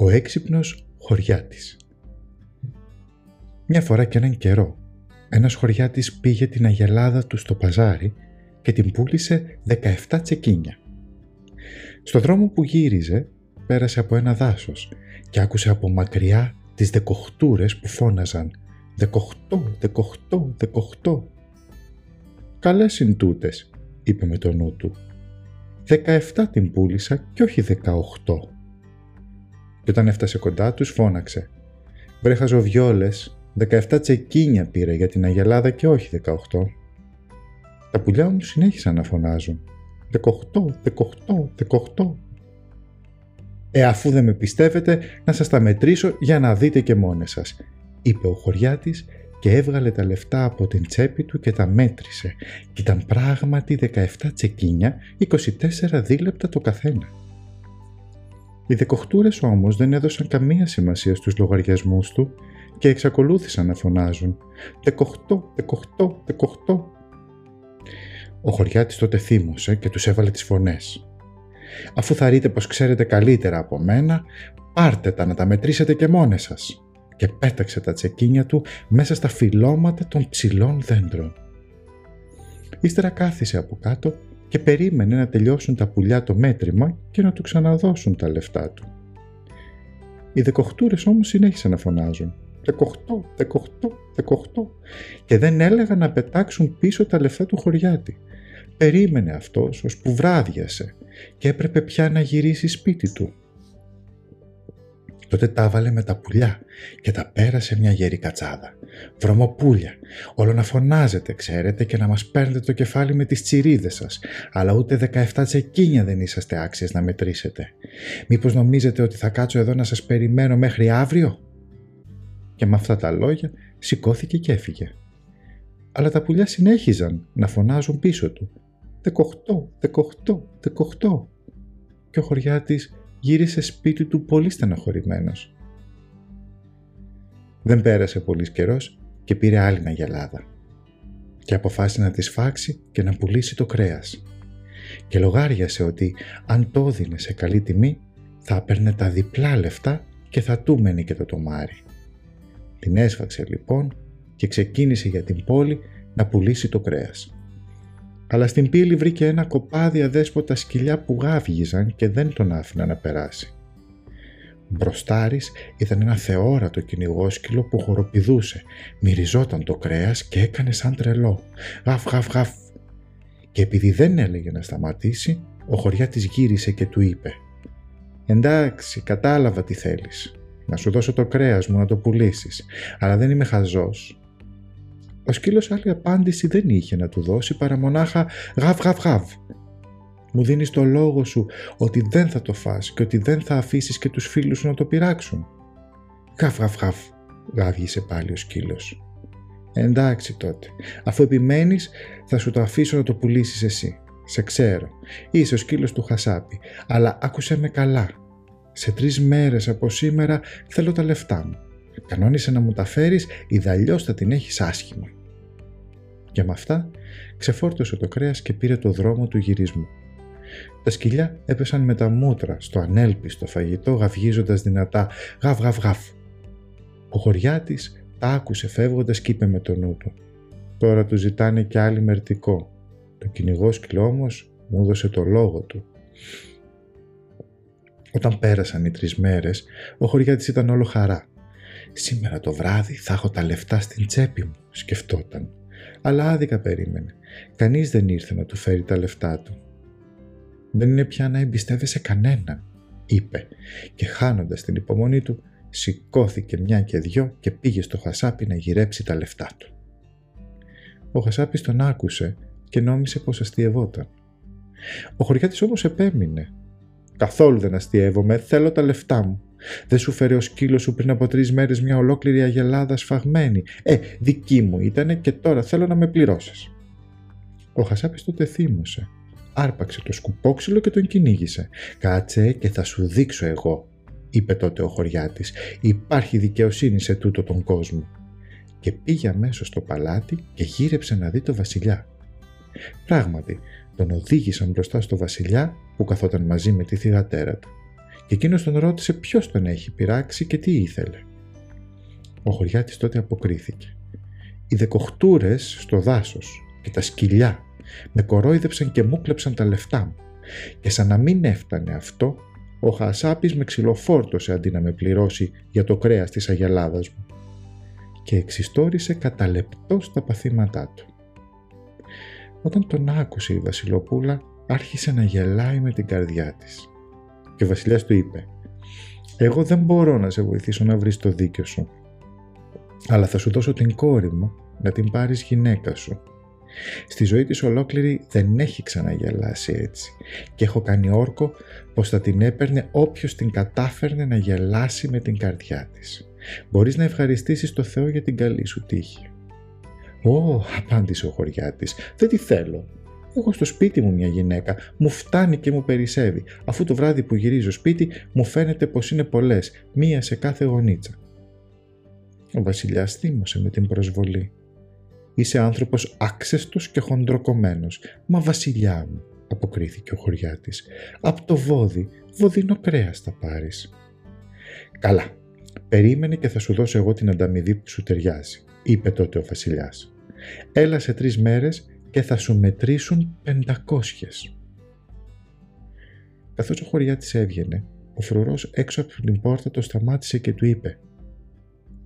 Ο έξυπνος χωριάτης Μια φορά και έναν καιρό, ένας χωριάτης πήγε την αγελάδα του στο παζάρι και την πούλησε 17 τσεκίνια. Στο δρόμο που γύριζε, πέρασε από ένα δάσος και άκουσε από μακριά τις δεκοχτούρες που φώναζαν «Δεκοχτώ, δεκοχτώ, δεκοχτώ». «Καλές είναι τούτες», είπε με το νου του. «Δεκαεφτά την πούλησα και όχι δεκαοχτώ». Και όταν έφτασε κοντά τους φώναξε «Βρε χαζοβιόλες, δεκαεφτά τσεκίνια πήρε για την Αγελάδα και όχι δεκαοχτώ». Τα πουλιά μου συνέχισαν να φωνάζουν «Δεκοχτώ, δεκοχτώ, δεκοχτώ». «Ε, αφού δεν με πιστεύετε, να σας τα μετρήσω για να δείτε και μόνες σας», είπε ο χωριάτης και έβγαλε τα λεφτά από την τσέπη του και τα μέτρησε και ήταν πράγματι 17 τσεκίνια, 24 δίλεπτα το καθένα. Οι δεκοχτούρες όμως δεν έδωσαν καμία σημασία στους λογαριασμούς του και εξακολούθησαν να φωνάζουν «Δεκοχτώ, δεκοχτώ, δεκοχτώ». Ο χωριάτης τότε θύμωσε και τους έβαλε τις φωνές. «Αφού θα ρείτε πως ξέρετε καλύτερα από μένα, πάρτε τα να τα μετρήσετε και μόνες σας» και πέταξε τα τσεκίνια του μέσα στα φυλώματα των ψηλών δέντρων. Ύστερα κάθισε από κάτω και περίμενε να τελειώσουν τα πουλιά το μέτρημα και να του ξαναδώσουν τα λεφτά του. Οι δεκοχτούρες όμως συνέχισαν να φωνάζουν «Δεκοχτώ, δεκοχτώ, δεκοχτώ» και δεν έλεγαν να πετάξουν πίσω τα λεφτά του χωριάτη. Περίμενε αυτός ώσπου βράδιασε και έπρεπε πια να γυρίσει σπίτι του. Τότε τα έβαλε με τα πουλιά και τα πέρασε μια γερή κατσάδα. Βρωμοπούλια, όλο να φωνάζετε, ξέρετε, και να μας παίρνετε το κεφάλι με τις τσιρίδες σας, αλλά ούτε 17 τσεκίνια δεν είσαστε άξιες να μετρήσετε. Μήπως νομίζετε ότι θα κάτσω εδώ να σας περιμένω μέχρι αύριο; Και με αυτά τα λόγια σηκώθηκε και έφυγε. Αλλά τα πουλιά συνέχιζαν να φωνάζουν πίσω του. «Δεκοχτώ, δεκοχτώ, δεκοχτώ» και ο χωριάτης γύρισε σπίτι του πολύ στεναχωρημένος. Δεν πέρασε πολύς καιρός και πήρε άλλη μια γυαλάδα και αποφάσισε να της σφάξει και να πουλήσει το κρέας και λογάριασε ότι αν το έδινε σε καλή τιμή θα έπαιρνε τα διπλά λεφτά και θα του μένει και το τομάρι. Την έσφαξε λοιπόν και ξεκίνησε για την πόλη να πουλήσει το κρέας αλλά στην πύλη βρήκε ένα κοπάδι αδέσποτα σκυλιά που γάβγιζαν και δεν τον άφηναν να περάσει. Μπροστάρης ήταν ένα θεόρατο κυνηγόσκυλο που χοροπηδούσε, μυριζόταν το κρέας και έκανε σαν τρελό. Γαφ, γαφ, γαφ. Και επειδή δεν έλεγε να σταματήσει, ο χωριά της γύρισε και του είπε «Εντάξει, κατάλαβα τι θέλεις. Να σου δώσω το κρέας μου να το πουλήσεις, αλλά δεν είμαι χαζός. Ο σκύλος άλλη απάντηση δεν είχε να του δώσει παρά μονάχα «γαβ γαβ γαβ». Μου δίνεις το λόγο σου ότι δεν θα το φας και ότι δεν θα αφήσεις και τους φίλους σου να το πειράξουν. «Γαβ γαβ γαβ», γάβγισε πάλι ο σκύλος. «Εντάξει τότε, αφού επιμένεις θα σου το αφήσω να το πουλήσεις εσύ. Σε ξέρω, είσαι ο σκύλος του Χασάπη, αλλά άκουσε με καλά. Σε τρεις μέρες από σήμερα θέλω τα λεφτά μου. Κανόνισε να μου τα φέρεις, ιδαλλιώς θα την έχεις άσχημα. Και με αυτά ξεφόρτωσε το κρέας και πήρε το δρόμο του γυρισμού. Τα σκυλιά έπεσαν με τα μούτρα στο ανέλπιστο φαγητό γαυγίζοντας δυνατά «γαβ γαβ γαβ». Ο χωριάτης τα άκουσε φεύγοντας και είπε με το νου του «Τώρα του ζητάνε κι άλλη μερτικό». Το κυνηγό σκυλό όμως μου έδωσε το λόγο του. Όταν πέρασαν οι τρεις μέρες, ο χωριάτης ήταν όλο χαρά. «Σήμερα το βράδυ θα έχω τα λεφτά στην τσέπη μου», σκεφτόταν αλλά άδικα περίμενε. Κανείς δεν ήρθε να του φέρει τα λεφτά του. «Δεν είναι πια να εμπιστεύεσαι κανέναν», είπε και χάνοντας την υπομονή του σηκώθηκε μια και δυο και πήγε στο Χασάπι να γυρέψει τα λεφτά του. Ο Χασάπης τον άκουσε και νόμισε πως αστειευόταν. Ο χωριάτης όμως επέμεινε. «Καθόλου δεν αστειεύομαι, θέλω τα λεφτά μου. Δεν σου φέρε ο σκύλος σου πριν από τρεις μέρες μια ολόκληρη αγελάδα σφαγμένη. Ε, δική μου ήτανε και τώρα θέλω να με πληρώσεις. Ο Χασάπης τότε θύμωσε. Άρπαξε το σκουπόξυλο και τον κυνήγησε. Κάτσε και θα σου δείξω εγώ, είπε τότε ο χωριάτης. Υπάρχει δικαιοσύνη σε τούτο τον κόσμο. Και πήγε αμέσως στο παλάτι και γύρεψε να δει το βασιλιά. Πράγματι, τον οδήγησαν μπροστά στο βασιλιά που καθόταν μαζί με τη θυγατέρα του και εκείνος τον ρώτησε ποιος τον έχει πειράξει και τι ήθελε. Ο χωριάτης τότε αποκρίθηκε. Οι δεκοχτούρες στο δάσος και τα σκυλιά με κορόιδεψαν και μου κλέψαν τα λεφτά μου και σαν να μην έφτανε αυτό, ο Χασάπης με ξυλοφόρτωσε αντί να με πληρώσει για το κρέας της αγελάδας μου και εξιστόρισε κατά λεπτό στα παθήματά του. Όταν τον άκουσε η Βασιλοπούλα άρχισε να γελάει με την καρδιά της και ο βασιλιάς του είπε «Εγώ δεν μπορώ να σε βοηθήσω να βρεις το δίκιο σου, αλλά θα σου δώσω την κόρη μου να την πάρεις γυναίκα σου Στη ζωή της ολόκληρη δεν έχει ξαναγελάσει έτσι και έχω κάνει όρκο πως θα την έπαιρνε όποιος την κατάφερνε να γελάσει με την καρδιά της. Μπορείς να ευχαριστήσεις το Θεό για την καλή σου τύχη. «Ω», απάντησε ο χωριάτης, «δεν τη θέλω. Έχω στο σπίτι μου μια γυναίκα, μου φτάνει και μου περισσεύει. Αφού το βράδυ που γυρίζω σπίτι μου φαίνεται πως είναι πολλές, μία σε κάθε γωνίτσα». Ο βασιλιάς θύμωσε με την προσβολή. Είσαι άνθρωπος άξεστος και χοντροκομμένος. Μα βασιλιά μου, αποκρίθηκε ο χωριάτης. Απ' το βόδι, βοδινό κρέας θα πάρεις. Καλά, περίμενε και θα σου δώσω εγώ την ανταμοιβή που σου ταιριάζει, είπε τότε ο βασιλιάς. Έλα σε τρεις μέρες και θα σου μετρήσουν πεντακόσιες. Καθώς ο χωριάτης έβγαινε, ο φρουρός έξω από την πόρτα το σταμάτησε και του είπε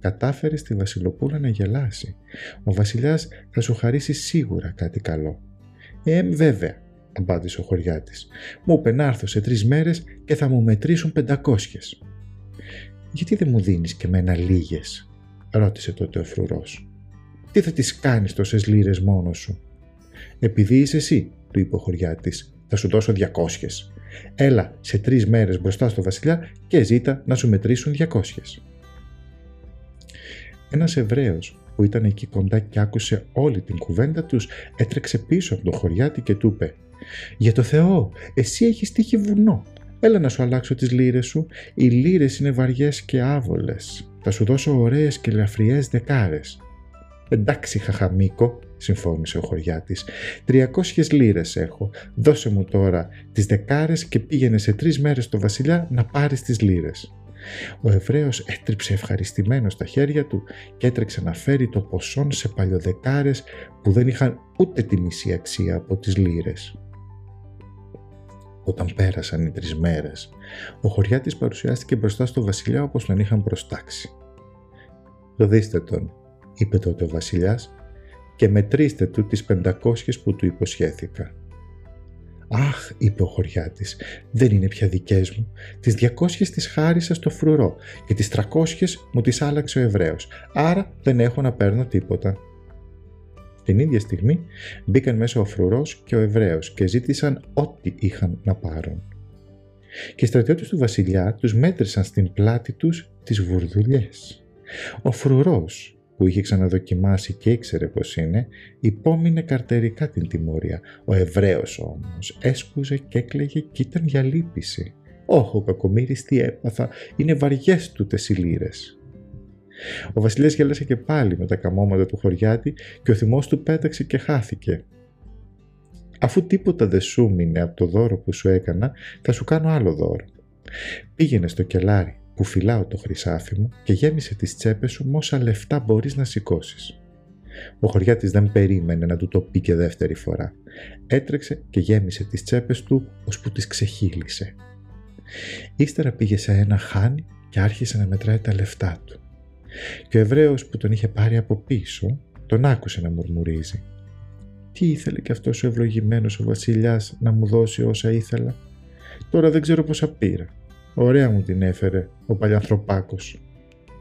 κατάφερες στη Βασιλοπούλα να γελάσει. Ο βασιλιάς θα σου χαρίσει σίγουρα κάτι καλό. Ε, βέβαια, απάντησε ο χωριάτης. Μου είπε να έρθω σε τρεις μέρες και θα μου μετρήσουν πεντακόσιες. Γιατί δεν μου δίνεις και μένα λίγες, ρώτησε τότε ο φρουρός. Τι θα τις κάνεις τόσες λίρες μόνος σου. Επειδή είσαι εσύ, του είπε ο χωριάτης, θα σου δώσω διακόσιες. Έλα σε τρεις μέρες μπροστά στο βασιλιά και ζήτα να σου μετρήσουν διακόσιες. Ένας Εβραίος που ήταν εκεί κοντά και άκουσε όλη την κουβέντα τους έτρεξε πίσω από το χωριάτι και του είπε «Για το Θεό, εσύ έχεις τύχει βουνό. Έλα να σου αλλάξω τις λύρες σου. Οι λύρες είναι βαριές και άβολες. Θα σου δώσω ωραίες και λαφριές δεκάρες». «Εντάξει, χαχαμίκο», συμφώνησε ο χωριάτης. «Τριακόσιες λύρες έχω. Δώσε μου τώρα τις δεκάρες και πήγαινε σε τρεις μέρες στο βασιλιά να πάρεις τις λύρες». Ο Εβραίος έτριψε ευχαριστημένος στα χέρια του και έτρεξε να φέρει το ποσόν σε παλιοδεκάρες που δεν είχαν ούτε τη μισή αξία από τις λύρες. Όταν πέρασαν οι τρεις μέρες, ο χωριάτης παρουσιάστηκε μπροστά στο βασιλιά όπως τον είχαν προστάξει. «Δοδίστε τον», είπε τότε ο βασιλιάς, «και μετρήστε του τις πεντακόσιες που του υποσχέθηκα». Αχ, είπε ο χωριάτης, δεν είναι πια δικές μου. Τις 200 τις χάρισα στο φρουρό και τις 300 μου τις άλλαξε ο Εβραίος. Άρα δεν έχω να παίρνω τίποτα. Την ίδια στιγμή μπήκαν μέσα ο φρουρός και ο Εβραίος και ζήτησαν ό,τι είχαν να πάρουν. Και οι στρατιώτες του βασιλιά τους μέτρησαν στην πλάτη τους τις βουρδουλιές. Ο φρουρός που είχε ξαναδοκιμάσει και ήξερε πως είναι, υπόμεινε καρτερικά την τιμωρία. Ο Εβραίος όμως έσκουζε και έκλαιγε και ήταν για λύπηση. «Όχ, ο κακομύρης τι έπαθα, είναι βαριές του οι λύρες». Ο βασιλιάς γέλασε και πάλι με τα καμώματα του χωριάτη και ο θυμός του πέταξε και χάθηκε. «Αφού τίποτα δεν σου μείνε από το δώρο που σου έκανα, θα σου κάνω άλλο δώρο. Πήγαινε στο κελάρι, που φυλάω το χρυσάφι μου και γέμισε τις τσέπες σου με όσα λεφτά μπορείς να σηκώσεις. Ο χωριάτης δεν περίμενε να του το πει και δεύτερη φορά. Έτρεξε και γέμισε τις τσέπες του ώσπου τις ξεχύλισε. Ύστερα πήγε σε ένα χάνι και άρχισε να μετράει τα λεφτά του. Και ο Εβραίος που τον είχε πάρει από πίσω τον άκουσε να μουρμουρίζει. Τι ήθελε και αυτός ο ευλογημένος ο βασιλιάς να μου δώσει όσα ήθελα; Τώρα δεν ξέρω πόσα πήρα. Ωραία μου την έφερε ο παλιανθρωπάκος.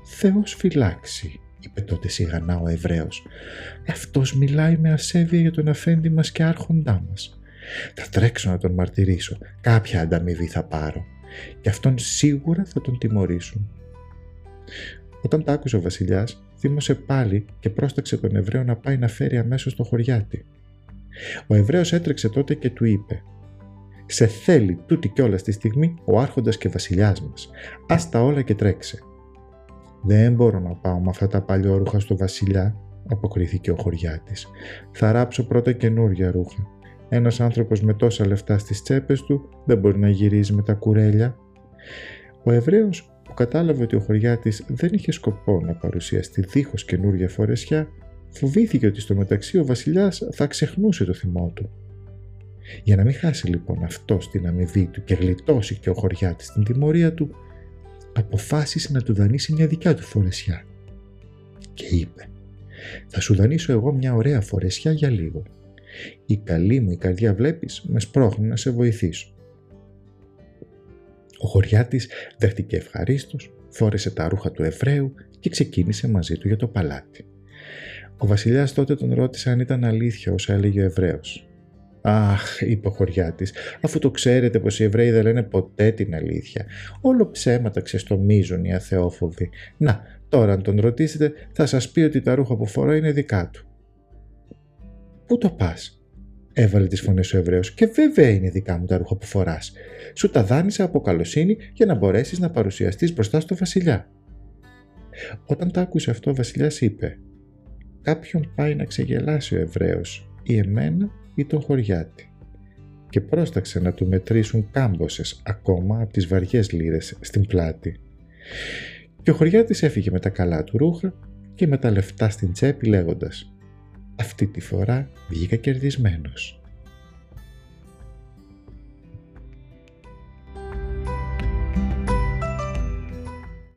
Θεός φυλάξει, είπε τότε σιγανά ο Εβραίος. Αυτός μιλάει με ασέβεια για τον αφέντη μας και άρχοντά μας. Θα τρέξω να τον μαρτυρήσω, κάποια ανταμοιβή θα πάρω και αυτόν σίγουρα θα τον τιμωρήσουν. Όταν τα άκουσε ο βασιλιάς, θύμωσε πάλι και πρόσταξε τον Εβραίο να πάει να φέρει αμέσως το χωριάτι. Ο Εβραίος έτρεξε τότε και του είπε σε θέλει τούτη κιόλα τη στιγμή ο άρχοντας και βασιλιάς μας. Ας τα όλα και τρέξε. Δεν μπορώ να πάω με αυτά τα παλιό στο βασιλιά, αποκρίθηκε ο χωριάτης. Θα ράψω πρώτα καινούργια ρούχα. Ένας άνθρωπος με τόσα λεφτά στις τσέπες του δεν μπορεί να γυρίζει με τα κουρέλια. Ο Εβραίος που κατάλαβε ότι ο χωριάτης δεν είχε σκοπό να παρουσιαστεί δίχως καινούργια φορεσιά, φοβήθηκε ότι στο μεταξύ ο βασιλιάς θα ξεχνούσε το θυμό του. Για να μην χάσει λοιπόν αυτός την αμοιβή του και γλιτώσει και ο χωριάτης την τιμωρία του, αποφάσισε να του δανείσει μια δικιά του φορεσιά. Και είπε «Θα σου δανείσω εγώ μια ωραία φορεσιά για λίγο. Η καλή μου η καρδιά βλέπεις με σπρώχνει να σε βοηθήσω». Ο χωριάτης δέχτηκε ευχαρίστως, φόρεσε τα ρούχα του Εβραίου και ξεκίνησε μαζί του για το παλάτι. Ο βασιλιάς τότε τον ρώτησε αν ήταν αλήθεια όσα έλεγε ο Εβραίος. Αχ, είπε ο χωριάτης, αφού το ξέρετε πως οι Εβραίοι δεν λένε ποτέ την αλήθεια. Όλο ψέματα ξεστομίζουν οι αθεόφοβοι. Να, τώρα αν τον ρωτήσετε, θα σας πει ότι τα ρούχα που φορά είναι δικά του. Πού το πας, έβαλε τις φωνές ο Εβραίος, και βέβαια είναι δικά μου τα ρούχα που φοράς. Σου τα δάνεισα από καλοσύνη για να μπορέσεις να παρουσιαστείς μπροστά στο Βασιλιά. Όταν τα άκουσε αυτό, ο Βασιλιάς είπε: Κάποιον πάει να ξεγελάσει ο Εβραίος ή εμένα ή τον χωριάτη και πρόσταξε να του μετρήσουν κάμποσες ακόμα από τις βαριές λύρες στην πλάτη. Και ο χωριάτης έφυγε με τα καλά του ρούχα και με τα λεφτά στην τσέπη λέγοντας «Αυτή τη φορά βγήκα κερδισμένος».